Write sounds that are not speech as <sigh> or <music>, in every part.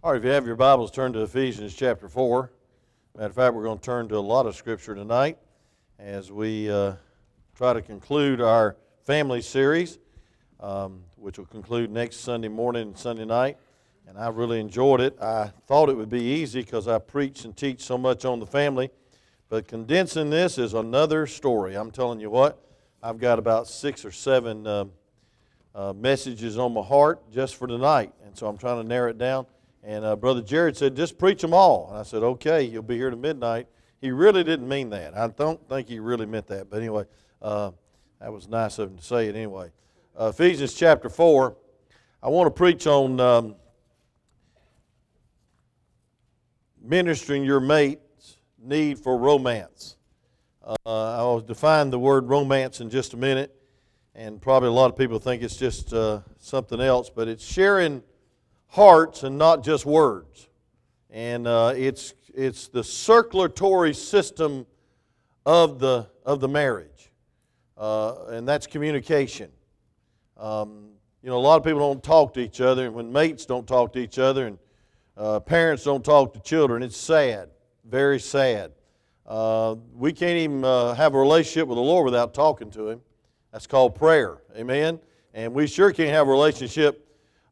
All right, if you have your Bibles, turn to Ephesians chapter 4. Matter of fact, we're going to turn to a lot of Scripture tonight as we uh, try to conclude our family series, um, which will conclude next Sunday morning and Sunday night. And I really enjoyed it. I thought it would be easy because I preach and teach so much on the family. But condensing this is another story. I'm telling you what, I've got about six or seven uh, uh, messages on my heart just for tonight. And so I'm trying to narrow it down. And uh, Brother Jared said, just preach them all. And I said, okay, you'll be here to midnight. He really didn't mean that. I don't think he really meant that. But anyway, uh, that was nice of him to say it anyway. Uh, Ephesians chapter 4. I want to preach on um, ministering your mate's need for romance. Uh, I'll define the word romance in just a minute. And probably a lot of people think it's just uh, something else, but it's sharing hearts and not just words. And uh, it's, it's the circulatory system of the, of the marriage, uh, and that's communication. Um, you know, a lot of people don't talk to each other, and when mates don't talk to each other, and uh, parents don't talk to children, it's sad, very sad. Uh, we can't even uh, have a relationship with the Lord without talking to Him. That's called prayer. Amen? And we sure can't have a relationship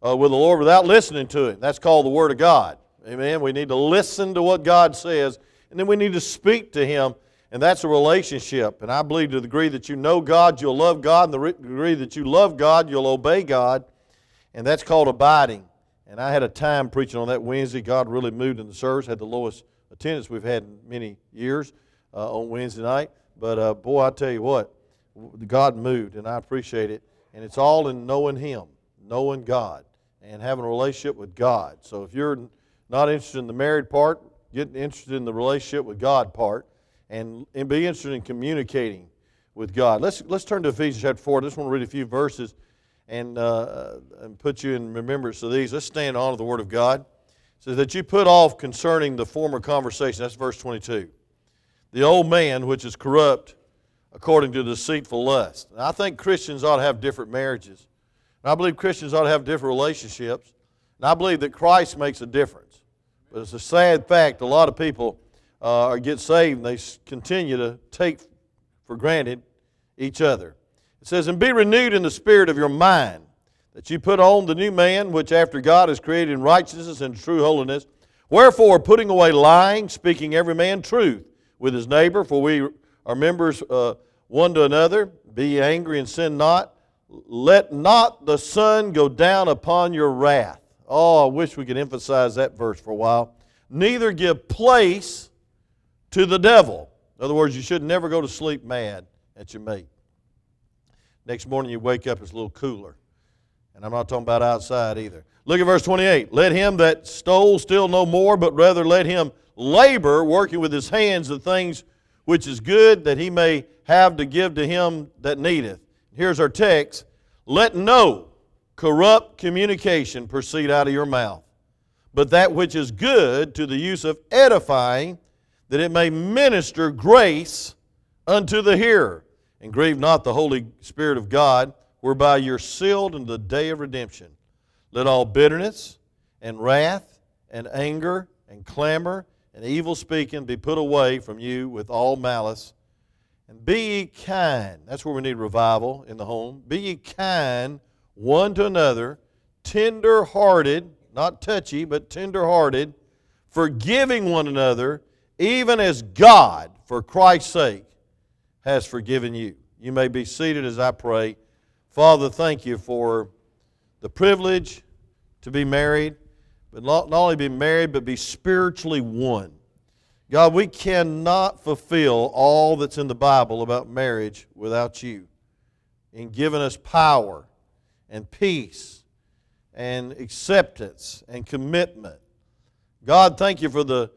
uh, with the Lord without listening to Him. That's called the Word of God. Amen. We need to listen to what God says, and then we need to speak to Him, and that's a relationship. And I believe to the degree that you know God, you'll love God, and the degree that you love God, you'll obey God, and that's called abiding. And I had a time preaching on that Wednesday. God really moved in the service, had the lowest attendance we've had in many years uh, on Wednesday night. But uh, boy, I tell you what, God moved, and I appreciate it. And it's all in knowing Him, knowing God, and having a relationship with God. So if you're not interested in the married part, get interested in the relationship with God part, and, and be interested in communicating with God. Let's, let's turn to Ephesians chapter 4. I just want to read a few verses and, uh, and put you in remembrance of these. Let's stand on the Word of God. It says that you put off concerning the former conversation. That's verse 22. The old man, which is corrupt according to deceitful lust. I think Christians ought to have different marriages. And I believe Christians ought to have different relationships. And I believe that Christ makes a difference. But it's a sad fact a lot of people uh, get saved and they continue to take for granted each other. It says, And be renewed in the spirit of your mind, that you put on the new man, which after God is created in righteousness and true holiness. Wherefore, putting away lying, speaking every man truth with his neighbor, for we are members uh, one to another. Be angry and sin not. Let not the sun go down upon your wrath. Oh, I wish we could emphasize that verse for a while. Neither give place to the devil. In other words, you should never go to sleep mad at your mate. Next morning you wake up, it's a little cooler. And I'm not talking about outside either. Look at verse 28. Let him that stole steal no more, but rather let him labor, working with his hands, the things which is good, that he may have to give to him that needeth. Here's our text. Let no corrupt communication proceed out of your mouth, but that which is good to the use of edifying, that it may minister grace unto the hearer. And grieve not the Holy Spirit of God, whereby you're sealed in the day of redemption. Let all bitterness and wrath and anger and clamor and evil speaking be put away from you with all malice. And be ye kind. That's where we need revival in the home. Be ye kind one to another, tender hearted, not touchy, but tender hearted, forgiving one another, even as God, for Christ's sake, has forgiven you. You may be seated as I pray. Father, thank you for the privilege to be married, but not, only be married, but be spiritually one. God, we cannot fulfill all that's in the Bible about marriage without you in giving us power and peace and acceptance and commitment. God, thank you for the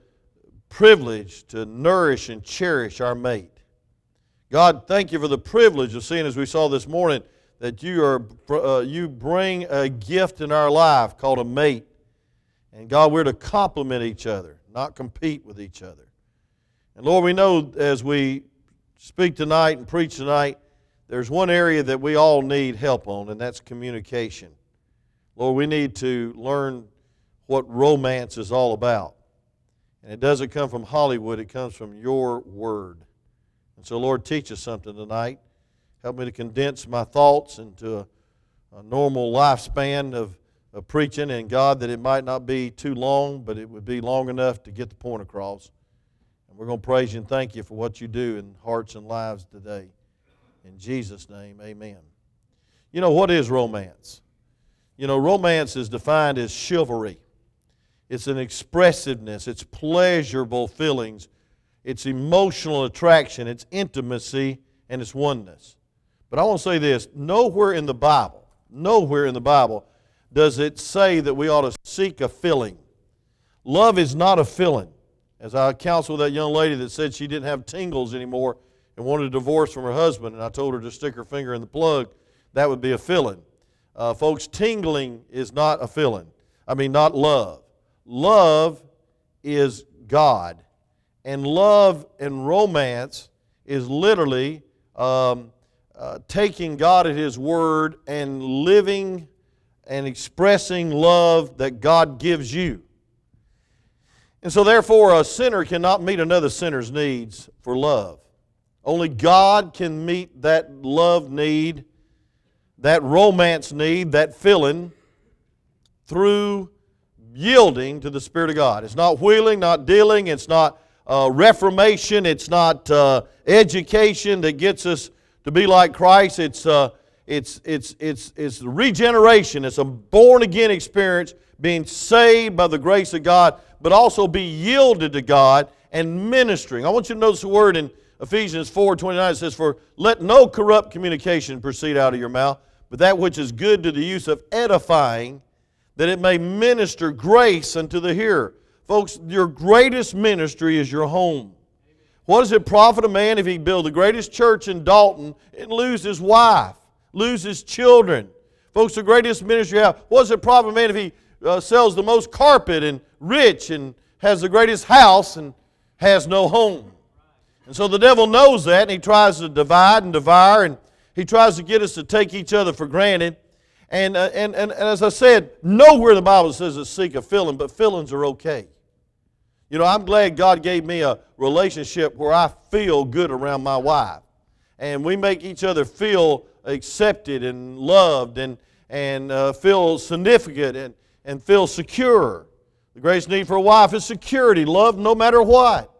privilege to nourish and cherish our mate. God, thank you for the privilege of seeing, as we saw this morning, that you, are, uh, you bring a gift in our life called a mate. And God, we're to complement each other, not compete with each other. And Lord, we know as we speak tonight and preach tonight, there's one area that we all need help on, and that's communication. Lord, we need to learn what romance is all about. And it doesn't come from Hollywood, it comes from your word. And so, Lord, teach us something tonight. Help me to condense my thoughts into a, a normal lifespan of, of preaching, and God, that it might not be too long, but it would be long enough to get the point across. And we're going to praise you and thank you for what you do in hearts and lives today. In Jesus' name, amen. You know, what is romance? You know, romance is defined as chivalry. It's an expressiveness, it's pleasurable feelings, it's emotional attraction, it's intimacy, and it's oneness. But I want to say this nowhere in the Bible, nowhere in the Bible does it say that we ought to seek a filling. Love is not a filling. As I counseled that young lady that said she didn't have tingles anymore and wanted a divorce from her husband, and I told her to stick her finger in the plug, that would be a filling. Uh, folks, tingling is not a filling. I mean, not love. Love is God. And love and romance is literally um, uh, taking God at His word and living and expressing love that God gives you. And so, therefore, a sinner cannot meet another sinner's needs for love. Only God can meet that love need, that romance need, that feeling through yielding to the Spirit of God. It's not wheeling, not dealing, it's not uh, reformation, it's not uh, education that gets us to be like Christ. It's, uh, it's, it's, it's, it's regeneration, it's a born again experience, being saved by the grace of God, but also be yielded to God and ministering. I want you to notice the word in Ephesians 4 29 it says, For let no corrupt communication proceed out of your mouth, but that which is good to the use of edifying that it may minister grace unto the hearer. Folks, your greatest ministry is your home. What does it profit a man if he build the greatest church in Dalton and lose his wife, lose his children? Folks, the greatest ministry have. What does it profit a man if he uh, sells the most carpet and rich and has the greatest house and has no home? And so the devil knows that and he tries to divide and devour and he tries to get us to take each other for granted. And, uh, and, and, and as I said, nowhere the Bible says to seek a filling, but fillings are okay. You know, I'm glad God gave me a relationship where I feel good around my wife. And we make each other feel accepted and loved and, and uh, feel significant and, and feel secure. The greatest need for a wife is security, love no matter what.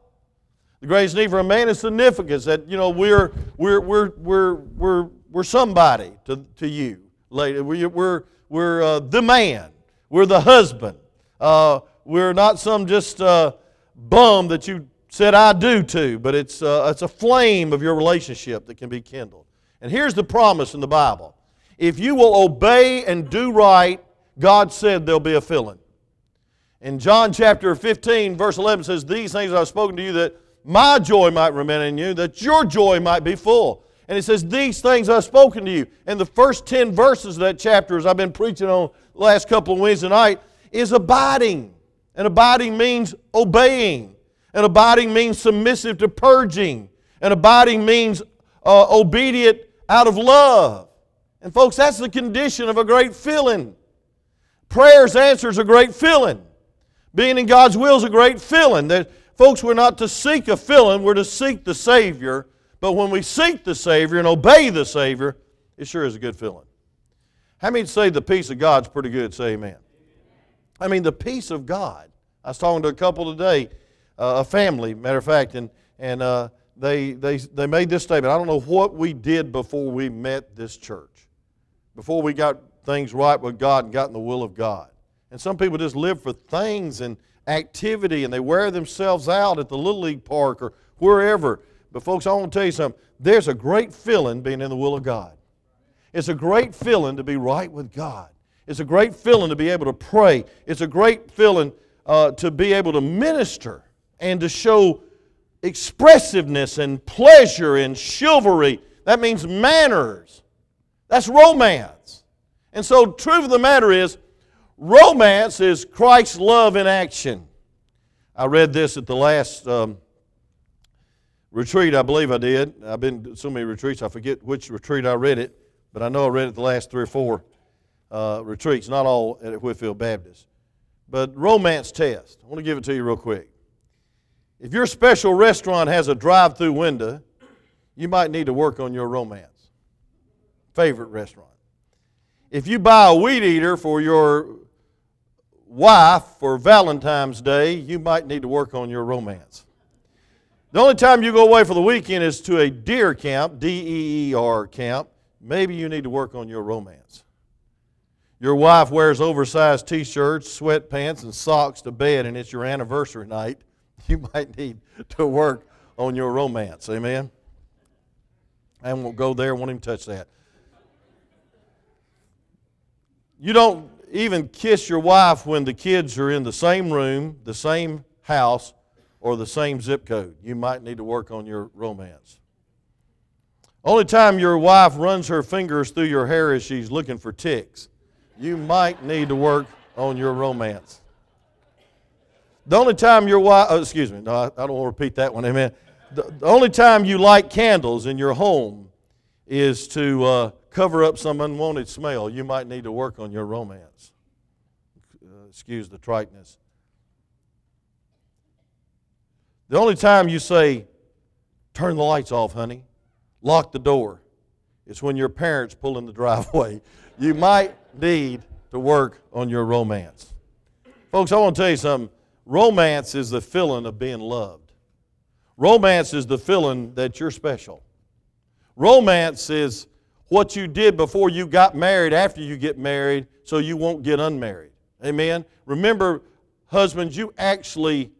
The greatest need for a man is significance that, you know, we're, we're, we're, we're, we're, we're somebody to, to you lady. We, we're we're uh, the man. We're the husband. Uh, we're not some just uh, bum that you said I do to, but it's, uh, it's a flame of your relationship that can be kindled. And here's the promise in the Bible if you will obey and do right, God said there'll be a filling. In John chapter 15, verse 11 says, These things I've spoken to you that my joy might remain in you, that your joy might be full. And it says, These things I've spoken to you. And the first 10 verses of that chapter, as I've been preaching on the last couple of Wednesday night, is abiding. And abiding means obeying. And abiding means submissive to purging. And abiding means uh, obedient out of love. And folks, that's the condition of a great filling. Prayers answers a great filling. Being in God's will is a great filling. That, folks, we're not to seek a filling, we're to seek the Savior but when we seek the Savior and obey the Savior, it sure is a good feeling. How many say the peace of God's pretty good? Say amen. I mean, the peace of God. I was talking to a couple today, uh, a family, matter of fact, and, and uh, they, they, they made this statement. I don't know what we did before we met this church, before we got things right with God and got in the will of God. And some people just live for things and activity and they wear themselves out at the Little League Park or wherever. But, folks, I want to tell you something. There's a great feeling being in the will of God. It's a great feeling to be right with God. It's a great feeling to be able to pray. It's a great feeling uh, to be able to minister and to show expressiveness and pleasure and chivalry. That means manners. That's romance. And so, truth of the matter is, romance is Christ's love in action. I read this at the last um, retreat, I believe I did. I've been to so many retreats, I forget which retreat I read it, but I know I read it the last three or four uh, retreats, not all at Whitfield Baptist. But romance test. I want to give it to you real quick. If your special restaurant has a drive through window, you might need to work on your romance. Favorite restaurant. If you buy a weed eater for your wife for Valentine's Day, you might need to work on your romance. The only time you go away for the weekend is to a deer camp, D E E R camp. Maybe you need to work on your romance. Your wife wears oversized t shirts, sweatpants, and socks to bed, and it's your anniversary night. You might need to work on your romance. Amen? I won't go there, won't even touch that. You don't even kiss your wife when the kids are in the same room, the same house, or the same zip code. You might need to work on your romance. Only time your wife runs her fingers through your hair is she's looking for ticks. You might need to work on your romance. The only time your wife, oh, excuse me, no, I, I don't want to repeat that one, amen. The, the, only time you light candles in your home is to uh, cover up some unwanted smell. You might need to work on your romance. Uh, excuse the triteness. The only time you say, turn the lights off, honey, lock the door, is when your parents pull in the <laughs> driveway. You might need to work on your romance. Folks, I want to tell you something. Romance is the feeling of being loved. Romance is the feeling that you're special. Romance is what you did before you got married, after you get married, so you won't get unmarried. Amen? Remember, husbands, you actually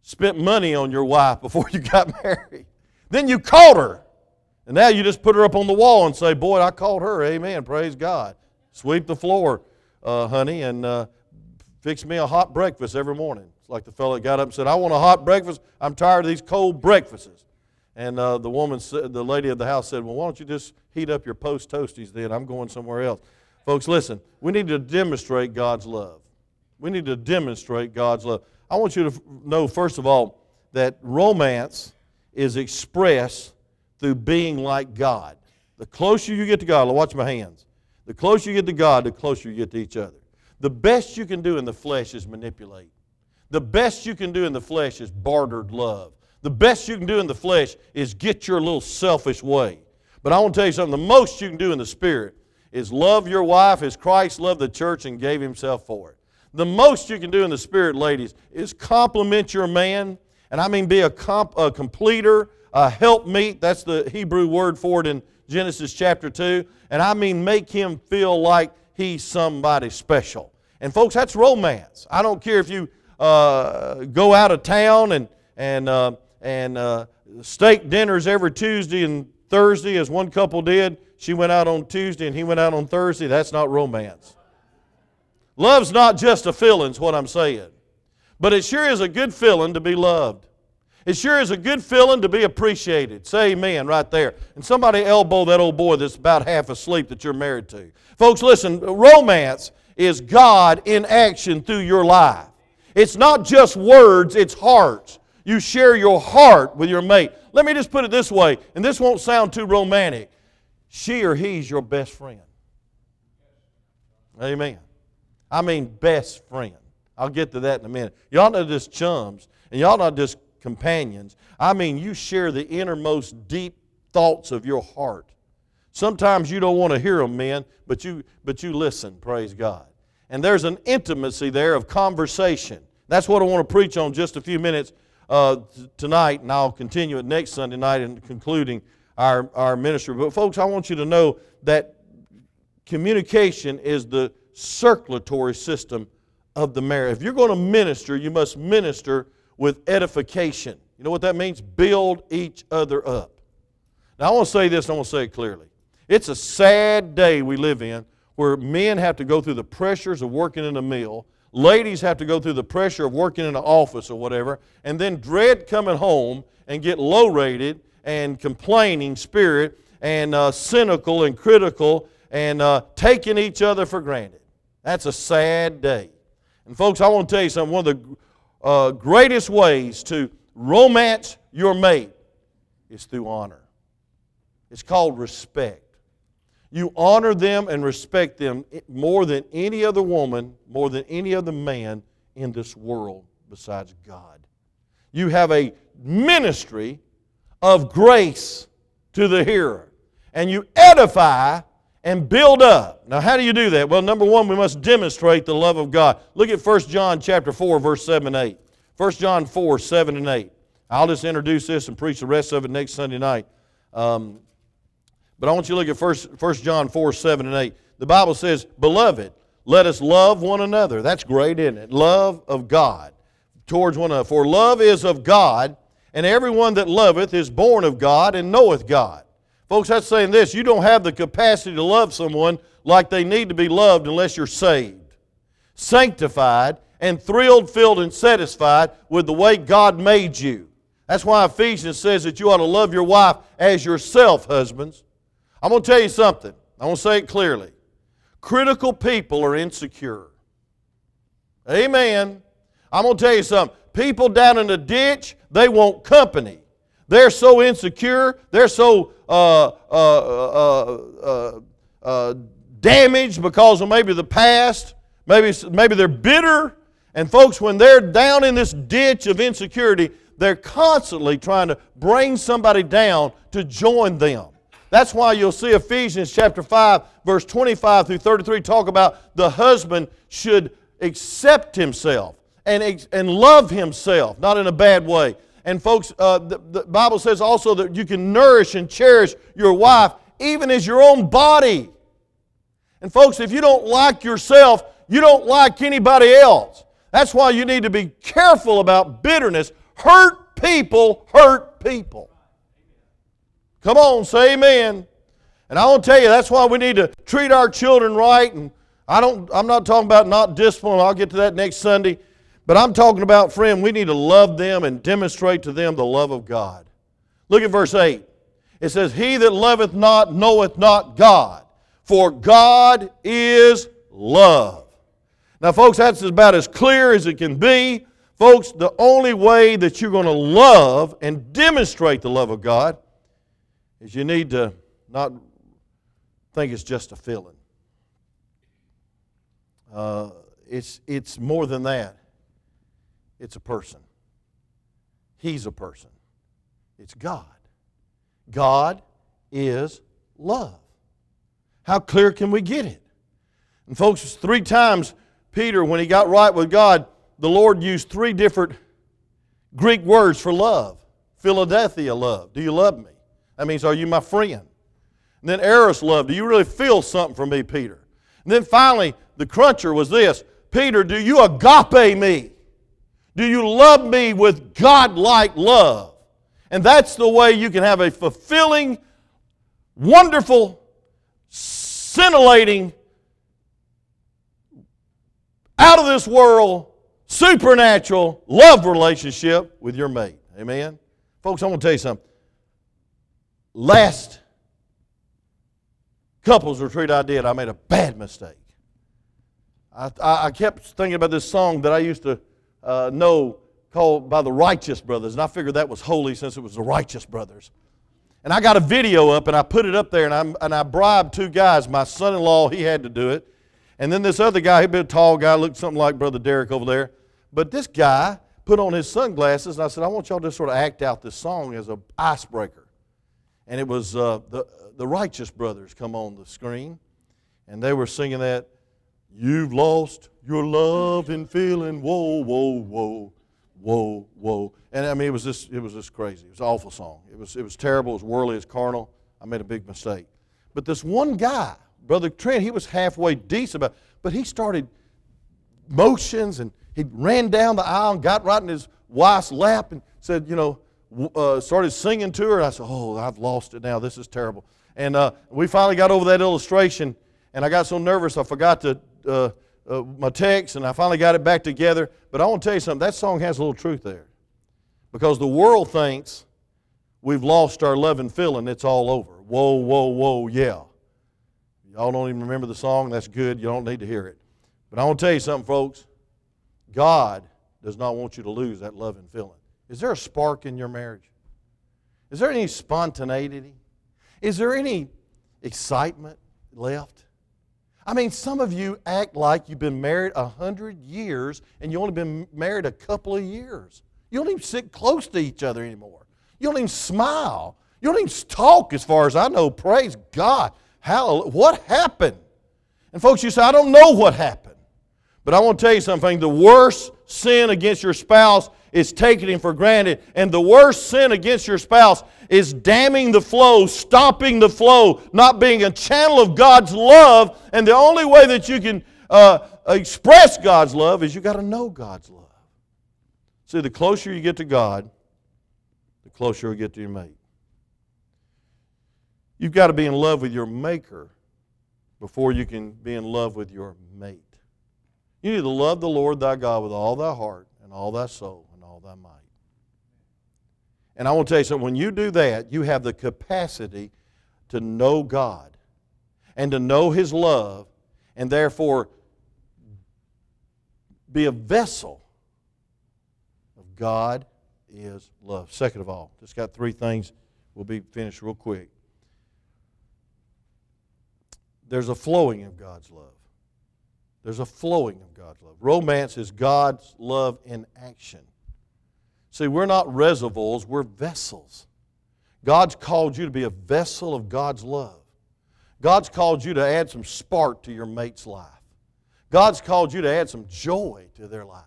spent money on your wife before you got <laughs> married. Then you caught her. And now you just put her up on the wall and say, Boy, I called her. Amen. Praise God. Sweep the floor, uh, honey, and uh, fix me a hot breakfast every morning. It's like the fellow got up and said, I want a hot breakfast. I'm tired of these cold breakfasts. And uh, the woman, the lady of the house said, Well, why don't you just heat up your post toasties then? I'm going somewhere else. Folks, listen, we need to demonstrate God's love. We need to demonstrate God's love. I want you to know, first of all, that romance is expressed through being like God. The closer you get to God, watch my hands. The closer you get to God, the closer you get to each other. The best you can do in the flesh is manipulate. The best you can do in the flesh is bartered love. The best you can do in the flesh is get your little selfish way. But I want to tell you something the most you can do in the spirit is love your wife as Christ loved the church and gave himself for it. The most you can do in the spirit, ladies, is compliment your man. And I mean be a, comp, a completer, a helpmeet. That's the Hebrew word for it in Genesis chapter 2. And I mean make him feel like he's somebody special. And folks, that's romance. I don't care if you uh, go out of town and, and, uh, and uh, steak dinners every Tuesday and Thursday, as one couple did. She went out on Tuesday and he went out on Thursday. That's not romance. Love's not just a feeling, is what I'm saying. But it sure is a good feeling to be loved. It sure is a good feeling to be appreciated. Say amen right there. And somebody elbow that old boy that's about half asleep that you're married to. Folks, listen, romance is God in action through your life. It's not just words, it's hearts. You share your heart with your mate. Let me just put it this way, and this won't sound too romantic. She or he's your best friend. Amen. I mean, best friend. I'll get to that in a minute. Y'all not just chums, and y'all not just companions. I mean, you share the innermost deep thoughts of your heart. Sometimes you don't want to hear them, men, but you, but you listen, praise God. And there's an intimacy there of conversation. That's what I want to preach on just a few minutes uh, tonight, and I'll continue it next Sunday night in concluding our, our ministry. But, folks, I want you to know that communication is the circulatory system of the marriage. If you're going to minister, you must minister with edification. You know what that means? Build each other up. Now, I want to say this, I want to say it clearly. It's a sad day we live in where men have to go through the pressures of working in a mill, ladies have to go through the pressure of working in an office or whatever, and then dread coming home and get low rated and complaining spirit and uh, cynical and critical and uh, taking each other for granted. That's a sad day. And, folks, I want to tell you something. One of the uh, greatest ways to romance your mate is through honor. It's called respect. You honor them and respect them more than any other woman, more than any other man in this world besides God. You have a ministry of grace to the hearer, and you edify and build up. Now, how do you do that? Well, number one, we must demonstrate the love of God. Look at 1 John chapter 4, verse 7 and 8. 1 John 4, 7 and 8. I'll just introduce this and preach the rest of it next Sunday night. Um, but I want you to look at 1, 1 John 4, 7 and 8. The Bible says, Beloved, let us love one another. That's great, isn't it? Love of God towards one another. For love is of God, and everyone that loveth is born of God and knoweth God. Folks, that's saying this you don't have the capacity to love someone like they need to be loved unless you're saved, sanctified, and thrilled, filled, and satisfied with the way God made you. That's why Ephesians says that you ought to love your wife as yourself, husbands. I'm going to tell you something. I want to say it clearly. Critical people are insecure. Amen. I'm going to tell you something. People down in the ditch, they want company. They're so insecure. They're so uh, uh, uh, uh, damaged because of maybe the past. Maybe, maybe they're bitter. And folks, when they're down in this ditch of insecurity, they're constantly trying to bring somebody down to join them. That's why you'll see Ephesians chapter 5, verse 25 through 33 talk about the husband should accept himself and, and love himself, not in a bad way. And folks, uh, the, the Bible says also that you can nourish and cherish your wife even as your own body. And folks, if you don't like yourself, you don't like anybody else. That's why you need to be careful about bitterness. Hurt people hurt people. Come on, say amen. And I want to tell you, that's why we need to treat our children right. And I don't, I'm not talking about not discipline. I'll get to that next Sunday. But I'm talking about, friend, we need to love them and demonstrate to them the love of God. Look at verse 8. It says, He that loveth not knoweth not God, for God is love. Now, folks, that's about as clear as it can be. Folks, the only way that you're going to love and demonstrate the love of God is you need to not think it's just a feeling. Uh, it's, it's more than that. It's a person. He's a person. It's God. God is love. How clear can we get it? And, folks, three times Peter, when he got right with God, the Lord used three different Greek words for love. Philadelphia love. Do you love me? That means, are you my friend? And then Eros love. Do you really feel something for me, Peter? And then finally, the cruncher was this Peter, do you agape me? Do you love me with God-like love? And that's the way you can have a fulfilling, wonderful, scintillating, out of this world, supernatural love relationship with your mate. Amen? Folks, I'm going to tell you something. Last couples retreat I did, I made a bad mistake. I, I, I kept thinking about this song that I used to uh, know called by the Righteous Brothers. And I figured that was holy since it was the Righteous Brothers. And I got a video up and I put it up there and, i and I bribed two guys. My son in law, he had to do it. And then this other guy, he'd been a tall guy, looked something like Brother Derek over there. But this guy put on his sunglasses and I said, I want y'all to sort of act out this song as an icebreaker. And it was uh, the, the Righteous Brothers come on the screen. And they were singing that You've lost your love and feeling, whoa, whoa, whoa, whoa, whoa. And I mean, it was just, it was just crazy. It was an awful song. It was, it was terrible. It was worldly. Was carnal. I made a big mistake. But this one guy, Brother Trent, he was halfway decent about but he started motions and he ran down the aisle and got right in his wife's lap and said, you know, uh, started singing to her. And I said, oh, I've lost it now. This is terrible. And uh, we finally got over that illustration, and I got so nervous I forgot to uh, uh, my text and I finally got it back together. But I want to tell you something that song has a little truth there. Because the world thinks we've lost our love and feeling, it's all over. Whoa, whoa, whoa, yeah. Y'all don't even remember the song, that's good. You don't need to hear it. But I want to tell you something, folks. God does not want you to lose that love and feeling. Is there a spark in your marriage? Is there any spontaneity? Is there any excitement? left? I mean, some of you act like you've been married a hundred years and you only been married a couple of years. You don't even sit close to each other anymore. You don't even smile. You don't even talk, as far as I know. Praise God. Hallelujah. What happened? And folks, you say, I don't know what happened. But I want to tell you something. The worst sin against your spouse is taking him for granted. And the worst sin against your spouse is damming the flow, stopping the flow, not being a channel of God's love. And the only way that you can uh, express God's love is you got to know God's love. See, the closer you get to God, the closer you get to your mate. You've got to be in love with your maker before you can be in love with your mate. You need to love the Lord thy God with all thy heart and all thy soul thy might. And I want to tell you something when you do that, you have the capacity to know God and to know His love, and therefore be a vessel of God is love. Second of all, just got three things. We'll be finished real quick. There's a flowing of God's love. There's a flowing of God's love. Romance is God's love in action. See, we're not reservoirs, we're vessels. God's called you to be a vessel of God's love. God's called you to add some spark to your mate's life. God's called you to add some joy to their life.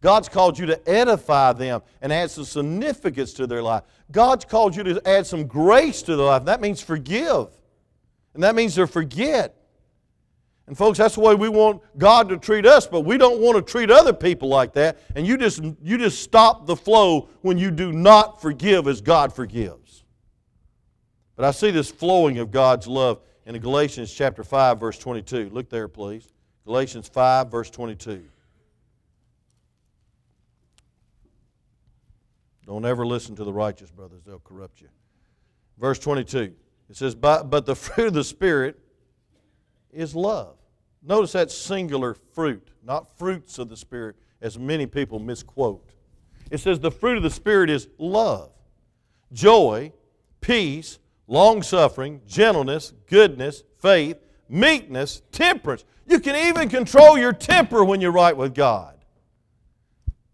God's called you to edify them and add some significance to their life. God's called you to add some grace to their life. That means forgive. And that means to forget. And folks, that's the way we want God to treat us, but we don't want to treat other people like that. And you just you just stop the flow when you do not forgive as God forgives. But I see this flowing of God's love in Galatians chapter 5 verse 22. Look there, please. Galatians 5 verse 22. Don't ever listen to the righteous brothers, they'll corrupt you. Verse 22. It says, But, but the fruit of the Spirit is love. Notice that singular fruit, not fruits of the Spirit, as many people misquote. It says the fruit of the Spirit is love, joy, peace, long suffering, gentleness, goodness, faith, meekness, temperance. You can even control your temper when you're right with God.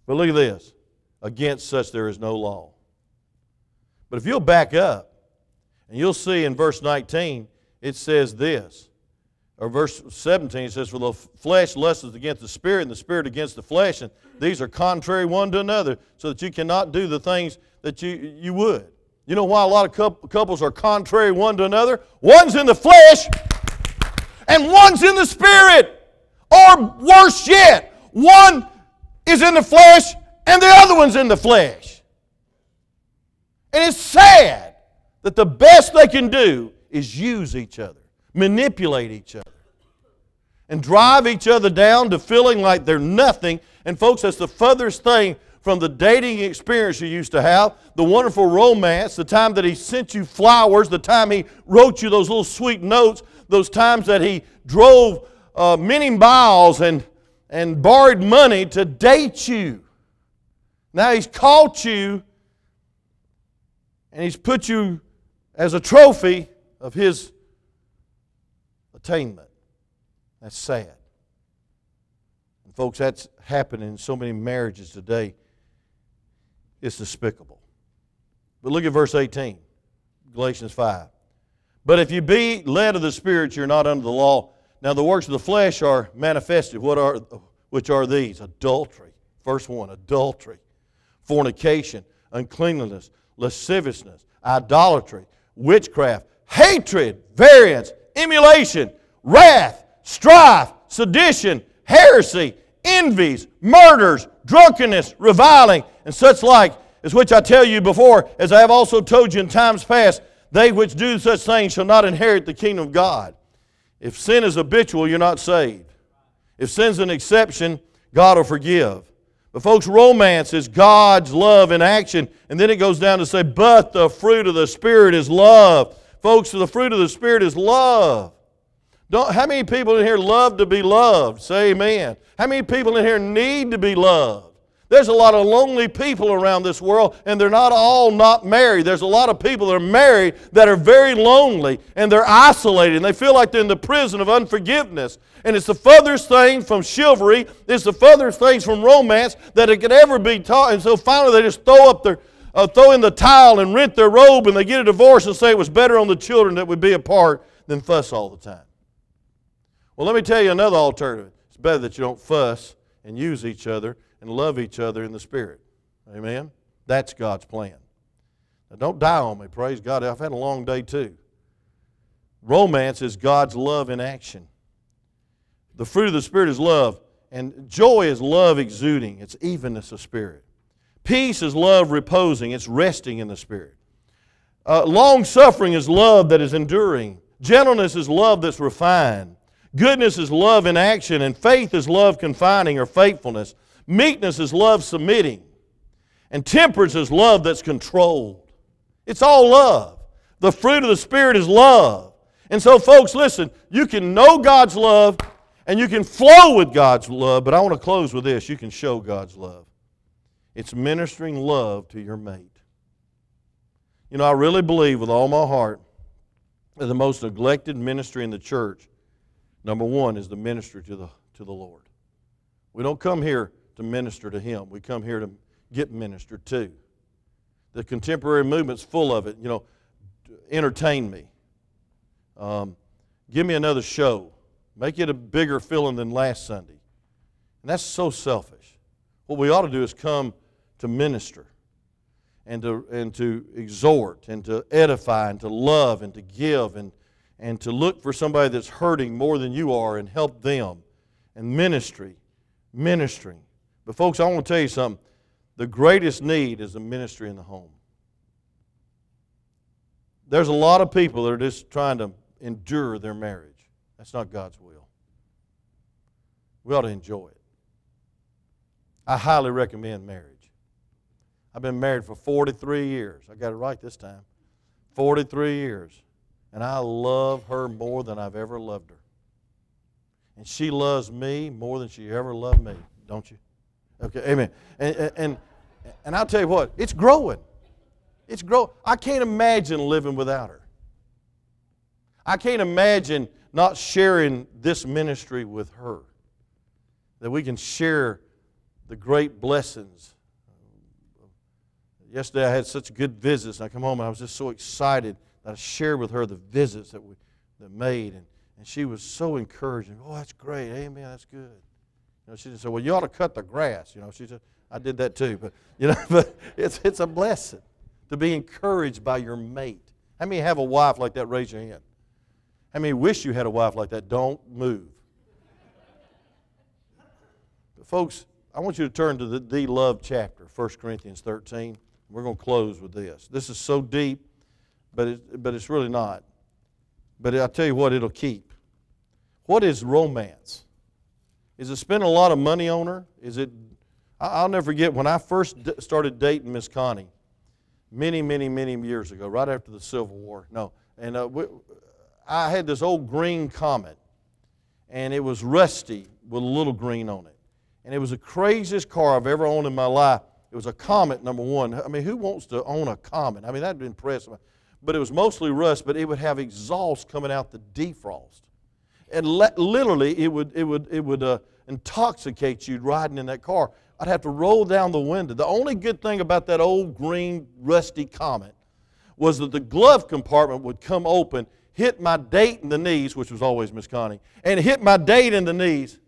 But look at this against such there is no law. But if you'll back up, and you'll see in verse 19, it says this or verse 17 says, For the flesh lusts against the spirit, and the spirit against the flesh, and these are contrary one to another, so that you cannot do the things that you, you would. You know why a lot of couples are contrary one to another? One's in the flesh, and one's in the spirit. Or worse yet, one is in the flesh, and the other one's in the flesh. And it's sad that the best they can do is use each other manipulate each other, and drive each other down to feeling like they're nothing. And, folks, that's the furthest thing from the dating experience you used to have, the wonderful romance, the time that he sent you flowers, the time he wrote you those little sweet notes, those times that he drove uh, many miles and, and borrowed money to date you. Now he's caught you and he's put you as a trophy of his attainment. That's sad. And folks, that's happening in so many marriages today. It's despicable. But look at verse 18, Galatians 5. But if you be led of the Spirit, you're not under the law. Now the works of the flesh are manifested. What are which are these? Adultery. First one, adultery, fornication, uncleanliness, lasciviousness, idolatry, witchcraft, hatred, variance, emulation, wrath, strife, sedition, heresy, envies, murders, drunkenness, reviling, and such like, as which I tell you before, as I have also told you in times past, they which do such things shall not inherit the kingdom of God. If sin is habitual, you're not saved. If sin's an exception, God will forgive. But, folks, romance is God's love in action. And then it goes down to say, but the fruit of the Spirit is love. Folks, the fruit of the Spirit is love. Don't, how many people in here love to be loved? Say amen. How many people in here need to be loved? There's a lot of lonely people around this world, and they're not all not married. There's a lot of people that are married that are very lonely, and they're isolated, and they feel like they're in the prison of unforgiveness. And it's the furthest thing from chivalry, it's the furthest things from romance that it could ever be taught. And so finally, they just throw up their uh, throw in the towel and rent their robe, and they get a divorce and say it was better on the children that would be apart than fuss all the time. Well, let me tell you another alternative. It's better that you don't fuss and use each other and love each other in the Spirit. Amen? That's God's plan. Now, don't die on me. Praise God. I've had a long day too. Romance is God's love in action. The fruit of the Spirit is love, and joy is love exuding, it's evenness of spirit. Peace is love reposing, it's resting in the Spirit. Uh, long suffering is love that is enduring. Gentleness is love that's refined. Goodness is love in action, and faith is love confining or faithfulness. Meekness is love submitting. And temperance is love that's controlled. It's all love. The fruit of the Spirit is love. And so, folks, listen, you can know God's love and you can flow with God's love, but I want to close with this. You can show God's love. It's ministering love to your mate. You know, I really believe with all my heart that the most neglected ministry in the church, number one, is the ministry to the, to the Lord. We don't come here to minister to Him, we come here to get ministered to. The contemporary movement's full of it. You know, entertain me. Um, give me another show. Make it a bigger feeling than last Sunday. And that's so selfish. What we ought to do is come to minister and to, and to exhort and to edify and to love and to give and, and to look for somebody that's hurting more than you are and help them. And ministry, ministering. But, folks, I want to tell you something. The greatest need is a ministry in the home. There's a lot of people that are just trying to endure their marriage. That's not God's will. We ought to enjoy it. I highly recommend marriage. I've been married for 43 years. I got it right this time. 43 years. And I love her more than I've ever loved her. And she loves me more than she ever loved me, don't you? Okay, amen. And, and, and I'll tell you what, it's growing. It's growing. I can't imagine living without her. I can't imagine not sharing this ministry with her. That we can share the great blessings Yesterday I had such good visits. I come home and I was just so excited that I shared with her the visits that we that made, and, and she was so encouraging. Oh, that's great. Amen. That's good. You know, she just said, "Well, you ought to cut the grass." You know, she said, "I did that too." But you know, <laughs> but it's it's a blessing to be encouraged by your mate. How many have a wife like that? Raise your hand. How many wish you had a wife like that? Don't move. But folks, I want you to turn to the, the love chapter, 1 Corinthians 13. We're going to close with this. This is so deep, but, it, but it's really not. But I'll tell you what, it'll keep. What is romance? Is it spending a lot of money on her? Is it? I'll never forget when I first started dating Miss Connie, many, many, many years ago, right after the Civil War. No, and uh, we, I had this old green Comet, and it was rusty with a little green on it, and it was the craziest car I've ever owned in my life. It was a Comet, number one. I mean, who wants to own a Comet? I mean, that'd be impressive. But it was mostly rust, but it would have exhaust coming out the defrost. And le- literally, it would, it would, it would uh, intoxicate you riding in that car. I'd have to roll down the window. The only good thing about that old green, rusty Comet was that the glove compartment would come open, hit my date in the knees, which was always Miss Connie, and hit my date in the knees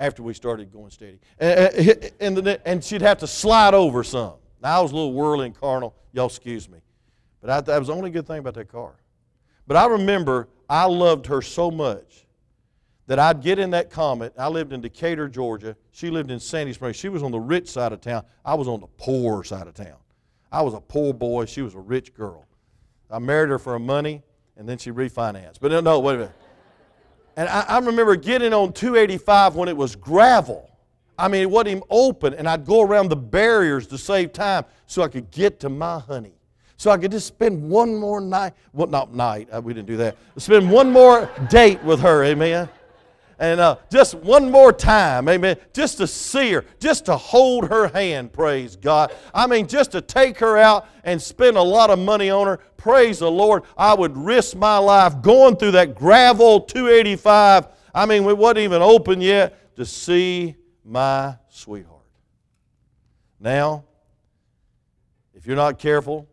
after we started going steady. And, the, and she'd have to slide over some. Now, I was a little whirly and carnal. Y'all excuse me. But I, that was the only good thing about that car. But I remember I loved her so much that I'd get in that Comet. I lived in Decatur, Georgia. She lived in Sandy Springs. She was on the rich side of town. I was on the poor side of town. I was a poor boy. She was a rich girl. I married her for a money, and then she refinanced. But no, wait a minute. And I, I remember getting on 285 when it was gravel. I mean, it wasn't even open, and I'd go around the barriers to save time so I could get to my honey. So I could just spend one more night, well, not night, uh, we didn't do that, spend one more date with her, amen? And uh, just one more time, amen, just to see her, just to hold her hand, praise God. I mean, just to take her out and spend a lot of money on her, praise the Lord. I would risk my life going through that gravel 285. I mean, it wasn't even open yet to see my sweetheart. Now, if you're not careful,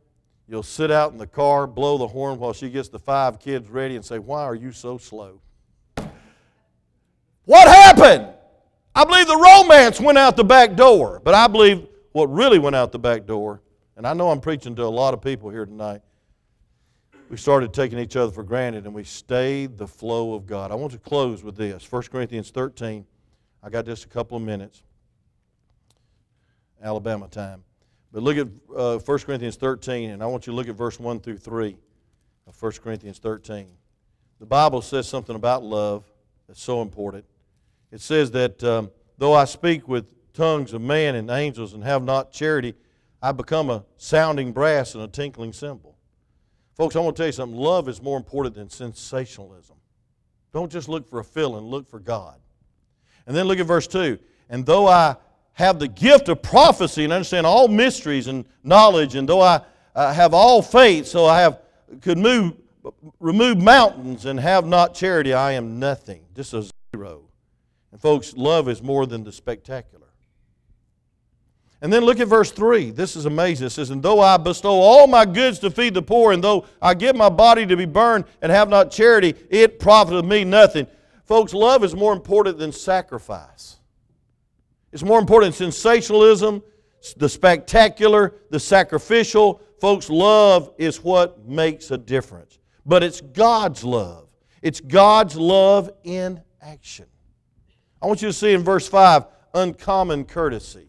you'll sit out in the car, blow the horn while she gets the five kids ready, and say, Why are you so slow? What happened? I believe the romance went out the back door, but I believe what really went out the back door, and I know I'm preaching to a lot of people here tonight, we started taking each other for granted and we stayed the flow of God. I want to close with this 1 Corinthians 13. I got just a couple of minutes. Alabama time. But look at uh, 1 Corinthians 13, and I want you to look at verse 1 through 3 of 1 Corinthians 13. The Bible says something about love that's so important. It says that um, though I speak with tongues of man and angels and have not charity, I become a sounding brass and a tinkling cymbal. Folks, I want to tell you something. Love is more important than sensationalism. Don't just look for a feeling, look for God. And then look at verse 2. And though I have the gift of prophecy and understand all mysteries and knowledge, and though I, I have all faith, so I have could move remove mountains and have not charity, I am nothing. Just a zero. And folks, love is more than the spectacular. And then look at verse 3. This is amazing. It says, And though I bestow all my goods to feed the poor, and though I give my body to be burned and have not charity, it profiteth me nothing. Folks, love is more important than sacrifice. It's more important than sensationalism, the spectacular, the sacrificial. Folks, love is what makes a difference. But it's God's love. It's God's love in action. I want you to see in verse 5 uncommon courtesy.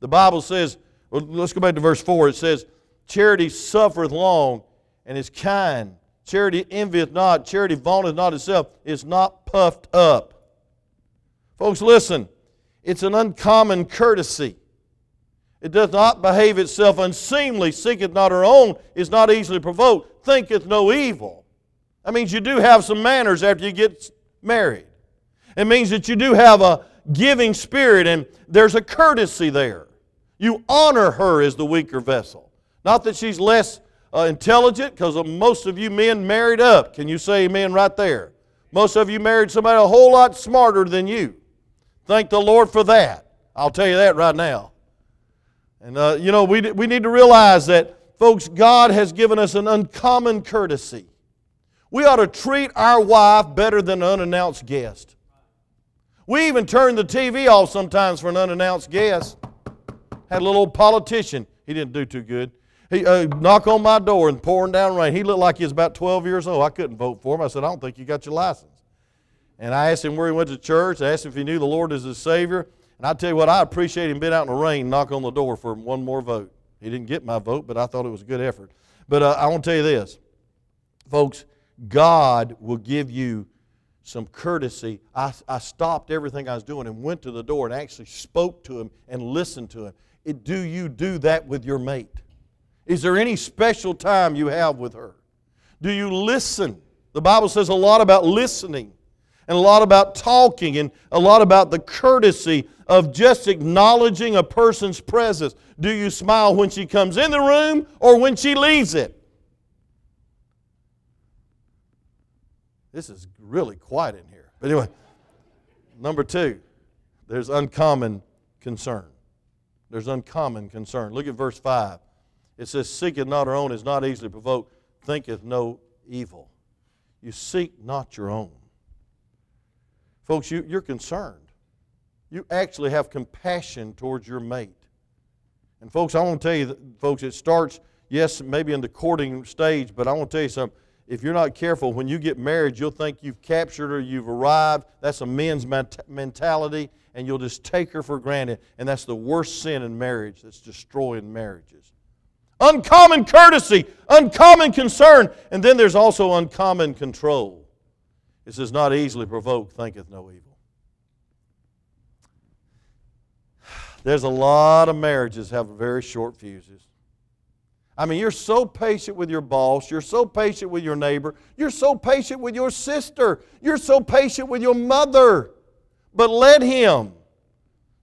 The Bible says, well, let's go back to verse 4. It says, Charity suffereth long and is kind. Charity envieth not. Charity vaunteth not itself, is not puffed up. Folks, listen. It's an uncommon courtesy. It does not behave itself unseemly, seeketh not her own, is not easily provoked, thinketh no evil. That means you do have some manners after you get married. It means that you do have a giving spirit and there's a courtesy there. You honor her as the weaker vessel. Not that she's less uh, intelligent, because most of you men married up. Can you say amen right there? Most of you married somebody a whole lot smarter than you. Thank the Lord for that. I'll tell you that right now. And, uh, you know, we, we need to realize that, folks, God has given us an uncommon courtesy. We ought to treat our wife better than an unannounced guest. We even turned the TV off sometimes for an unannounced guest. Had a little old politician. He didn't do too good. He uh, knock on my door and pouring down rain. He looked like he was about 12 years old. I couldn't vote for him. I said, I don't think you got your license. And I asked him where he went to church. I asked him if he knew the Lord as his Savior. And I tell you what, I appreciate him being out in the rain, knock on the door for one more vote. He didn't get my vote, but I thought it was a good effort. But uh, I want to tell you this, folks, God will give you some courtesy. I, I stopped everything I was doing and went to the door and actually spoke to him and listened to him. It, do you do that with your mate? Is there any special time you have with her? Do you listen? The Bible says a lot about listening and a lot about talking and a lot about the courtesy of just acknowledging a person's presence. Do you smile when she comes in the room or when she leaves it? This is really quiet in here. But anyway, number two, there's uncommon concern. There's uncommon concern. Look at verse 5. It says, Seeketh not her own, is not easily provoked, thinketh no evil. You seek not your own. Folks, you, you're concerned. You actually have compassion towards your mate. And folks, I want to tell you, that, folks, it starts, yes, maybe in the courting stage, but I want to tell you something if you're not careful, when you get married, you'll think you've captured her, you've arrived. That's a men's mentality, and you'll just take her for granted. And that's the worst sin in marriage that's destroying marriages. Uncommon courtesy, uncommon concern, and then there's also uncommon control. It says, Not easily provoked, thinketh no evil. <sighs> There's a lot of marriages have very short fuses. I mean, you're so patient with your boss. You're so patient with your neighbor. You're so patient with your sister. You're so patient with your mother. But let him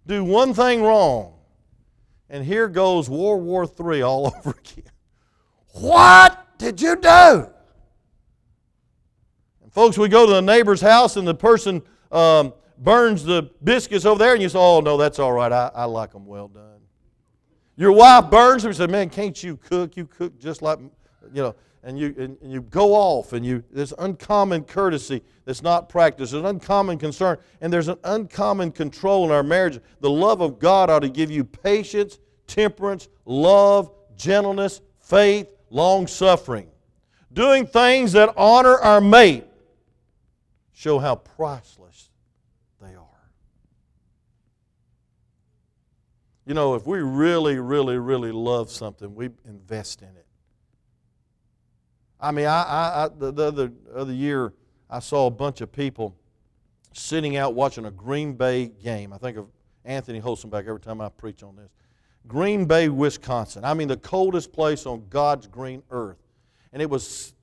do one thing wrong. And here goes World War III all <laughs> over again. What did you do? And folks, we go to the neighbor's house and the person um, burns the biscuits over there, and you say, Oh, no, that's all right. I, I like them well done. Your wife burns them and says, Man, can't you cook? You cook just like, you know, and you, and, and you go off and you, there's uncommon courtesy that's not practiced. There's an uncommon concern and there's an uncommon control in our marriage. The love of God ought to give you patience, temperance, love, gentleness, faith, long suffering. Doing things that honor our mate show how priceless they are. You know, if we really, really, really love something, we invest in it. I mean, I, I, I the, the other, other year, I saw a bunch of people sitting out watching a Green Bay game. I think of Anthony Holzenbeck every time I preach on this. Green Bay, Wisconsin. I mean, the coldest place on God's green earth. And it was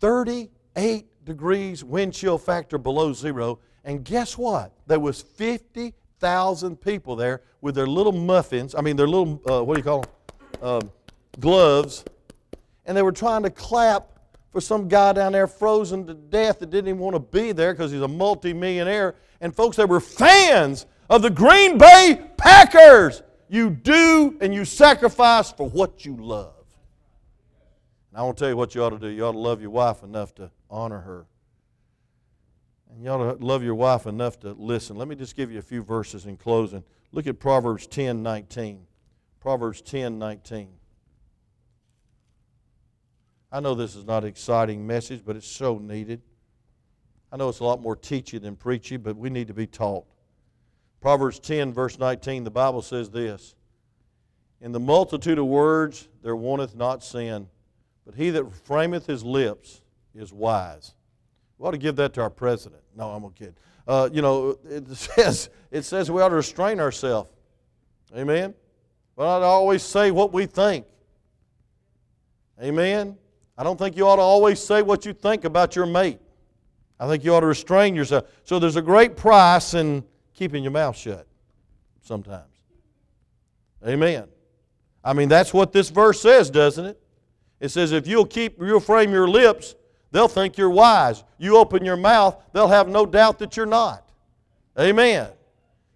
38 degrees wind chill factor below zero. And guess what? There was 50,000 people there with their little muffins. I mean, their little, uh, what do you call them? Um, gloves and they were trying to clap for some guy down there frozen to death that didn't even want to be there because he's a multimillionaire. And folks, they were fans of the Green Bay Packers. You do and you sacrifice for what you love. And I want to tell you what you ought to do. You ought to love your wife enough to honor her. And you ought to love your wife enough to listen. Let me just give you a few verses in closing. Look at Proverbs 10 19. Proverbs 10 19. I know this is not an exciting message, but it's so needed. I know it's a lot more teachy than preachy, but we need to be taught. Proverbs 10, verse 19, the Bible says this In the multitude of words there wanteth not sin, but he that frameth his lips is wise. We ought to give that to our president. No, I'm a kid. Uh, you know, it <laughs> says, it says we ought to restrain ourselves. Amen? Ought to always say what we think. Amen? I don't think you ought to always say what you think about your mate. I think you ought to restrain yourself. So there's a great price in keeping your mouth shut sometimes. Amen. I mean, that's what this verse says, doesn't it? It says, if you'll keep, you'll frame your lips, they'll think you're wise. You open your mouth, they'll have no doubt that you're not. Amen.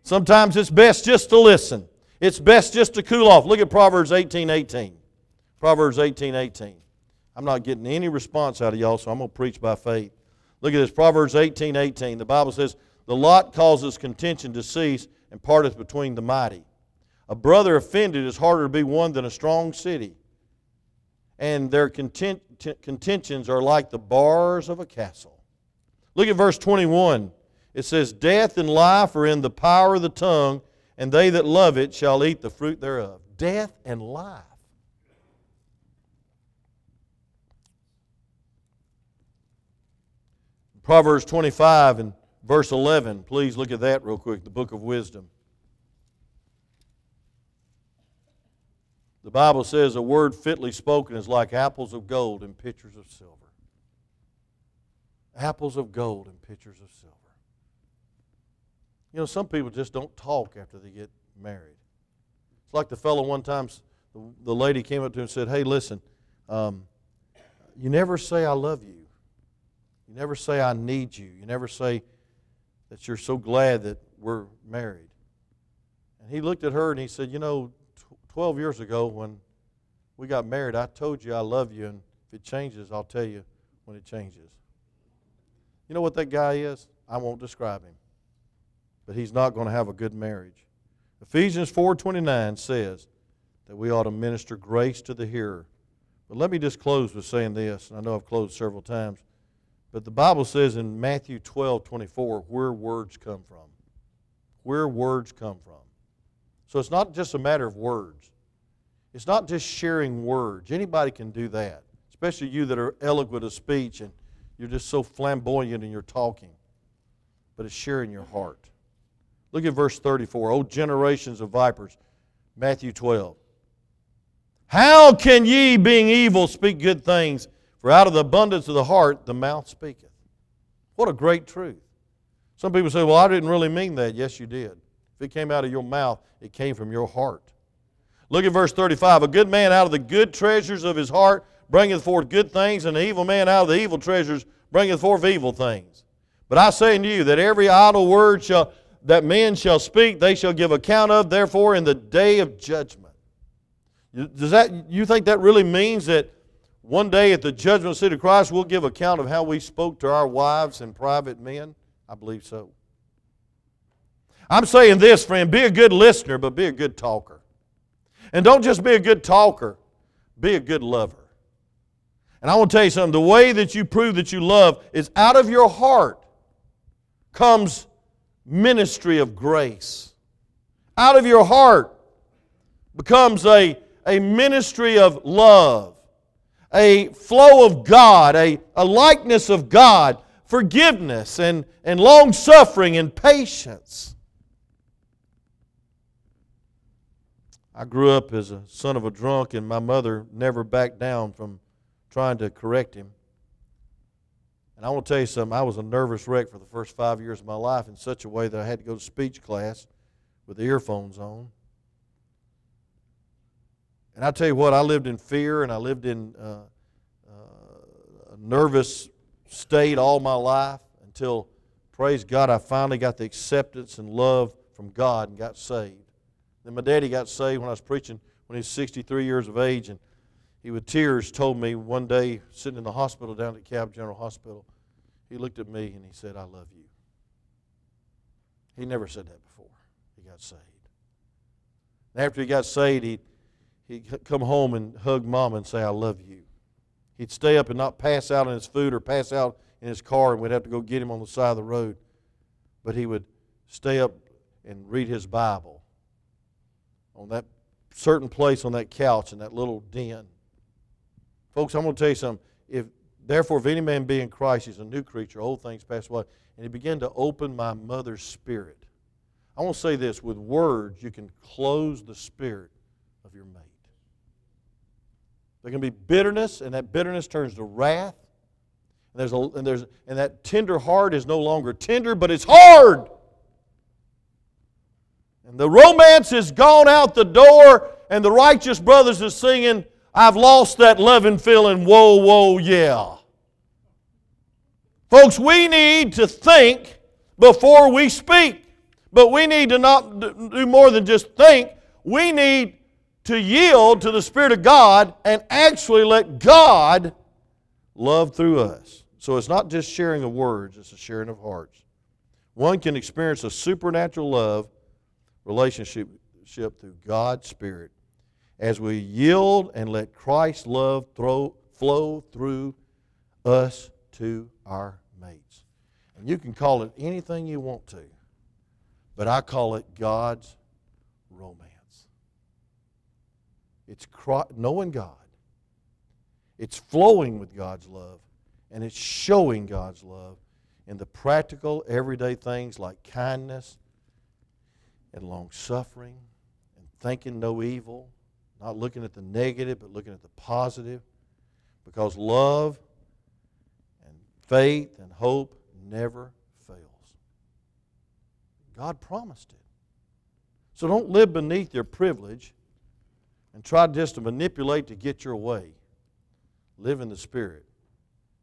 Sometimes it's best just to listen. It's best just to cool off. Look at Proverbs 18 18. Proverbs 18 18. I'm not getting any response out of y'all, so I'm going to preach by faith. Look at this Proverbs 18 18. The Bible says, The lot causes contention to cease and parteth between the mighty. A brother offended is harder to be won than a strong city. And their content, contentions are like the bars of a castle. Look at verse 21. It says, Death and life are in the power of the tongue, and they that love it shall eat the fruit thereof. Death and life. Proverbs 25 and verse 11. Please look at that real quick, the book of wisdom. The Bible says a word fitly spoken is like apples of gold in pitchers of silver. Apples of gold in pitchers of silver. You know, some people just don't talk after they get married. It's like the fellow one time, the lady came up to him and said, Hey, listen, um, you never say I love you. You never say, I need you. You never say that you're so glad that we're married. And he looked at her and he said, You know, 12 years ago when we got married, I told you I love you, and if it changes, I'll tell you when it changes. You know what that guy is? I won't describe him. But he's not going to have a good marriage. Ephesians 4:29 says that we ought to minister grace to the hearer. But let me just close with saying this, and I know I've closed several times. But the Bible says in Matthew 12 24 where words come from. Where words come from. So it's not just a matter of words. It's not just sharing words. Anybody can do that, especially you that are eloquent of speech and you're just so flamboyant in your talking. But it's sharing your heart. Look at verse 34. O generations of vipers, Matthew 12. How can ye, being evil, speak good things? For out of the abundance of the heart the mouth speaketh. What a great truth. Some people say, Well, I didn't really mean that. Yes, you did. If it came out of your mouth, it came from your heart. Look at verse 35. A good man out of the good treasures of his heart bringeth forth good things, and an evil man out of the evil treasures bringeth forth evil things. But I say unto you that every idle word shall, that men shall speak, they shall give account of, therefore, in the day of judgment. Does that, you think that really means that one day at the judgment seat of Christ we'll give account of how we spoke to our wives and private men? I believe so. I'm saying this, friend be a good listener, but be a good talker. And don't just be a good talker, be a good lover. And I want to tell you something the way that you prove that you love is out of your heart comes ministry of grace. Out of your heart becomes a, a ministry of love, a flow of God, a, a likeness of God, forgiveness and, and long suffering and patience. I grew up as a son of a drunk, and my mother never backed down from trying to correct him. And I want to tell you something, I was a nervous wreck for the first five years of my life in such a way that I had to go to speech class with the earphones on. And I tell you what, I lived in fear and I lived in uh, uh, a nervous state all my life until, praise God, I finally got the acceptance and love from God and got saved. Then my daddy got saved when I was preaching when he was 63 years of age, and he with tears told me one day, sitting in the hospital down at Cab General Hospital, he looked at me and he said, I love you. He never said that before. He got saved. And after he got saved, he'd, he'd come home and hug mom and say, I love you. He'd stay up and not pass out on his food or pass out in his car, and we'd have to go get him on the side of the road. But he would stay up and read his Bible on that certain place on that couch in that little den. Folks, I'm going to tell you something. If therefore, if any man be in Christ, he's a new creature. Old things pass away. And he began to open my mother's spirit. I want to say this: with words, you can close the spirit of your mate. There can be bitterness, and that bitterness turns to wrath. And there's a, and there's and that tender heart is no longer tender, but it's hard. And the romance has gone out the door, and the righteous brothers are singing, I've lost that loving feeling, whoa, whoa, yeah. Folks, we need to think before we speak. But we need to not do more than just think. We need to yield to the Spirit of God and actually let God love through us. So it's not just sharing of words, it's a sharing of hearts. One can experience a supernatural love relationship through God's Spirit as we yield and let Christ's love throw, flow through us to our mates. And you can call it anything you want to, but I call it God's romance. It's knowing God, it's flowing with God's love, and it's showing God's love in the practical, everyday things like kindness and long suffering and thinking no evil, not looking at the negative, but looking at the positive. Because love and faith and hope never fails. God promised it. So don't live beneath your privilege and try just to manipulate to get your way. Live in the Spirit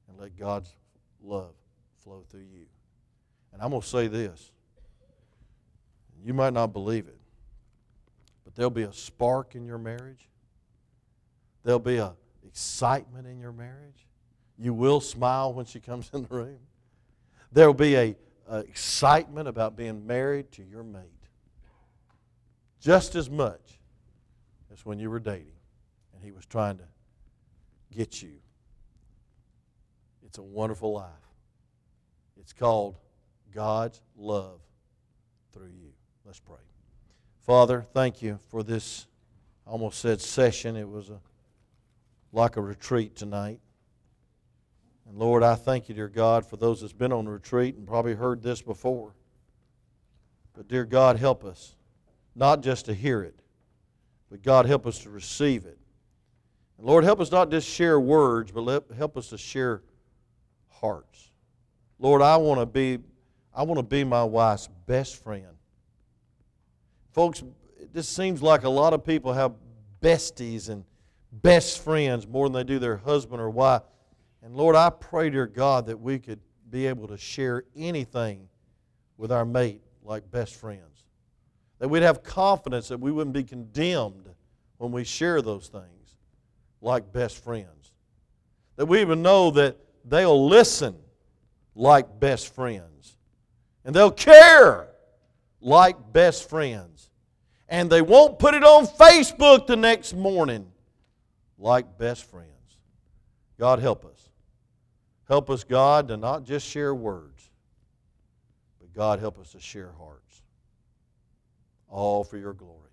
and let God's love flow through you. And I'm going to say this you might not believe it, but there'll be a spark in your marriage. There'll be a excitement in your marriage. You will smile when she comes <laughs> in the room. There'll be a, a excitement about being married to your mate, just as much as when you were dating and he was trying to get you. It's a wonderful life. It's called God's love through you. Let's pray. Father, thank you for this, almost said session. It was a, like a retreat tonight. And Lord, I thank you, dear God, for those that's been on retreat and probably heard this before. But, dear God, help us not just to hear it, but God, help us to receive it And Lord, help us not just share words, but let, help us to share hearts. Lord, I want to be I want to be my wife's best friend. Folks, it just seems like a lot of people have besties and best friends more than they do their husband or wife. And Lord, I pray, dear God, that we could be able to share anything with our mate like best friends. That we'd have confidence that we wouldn't be condemned when we share those things like best friends. That we even know that they'll listen like best friends. And they'll care like best friends. And they won't put it on Facebook the next morning like best friends. God help us. Help us, God, to not just share words, but God help us to share hearts. All for your glory.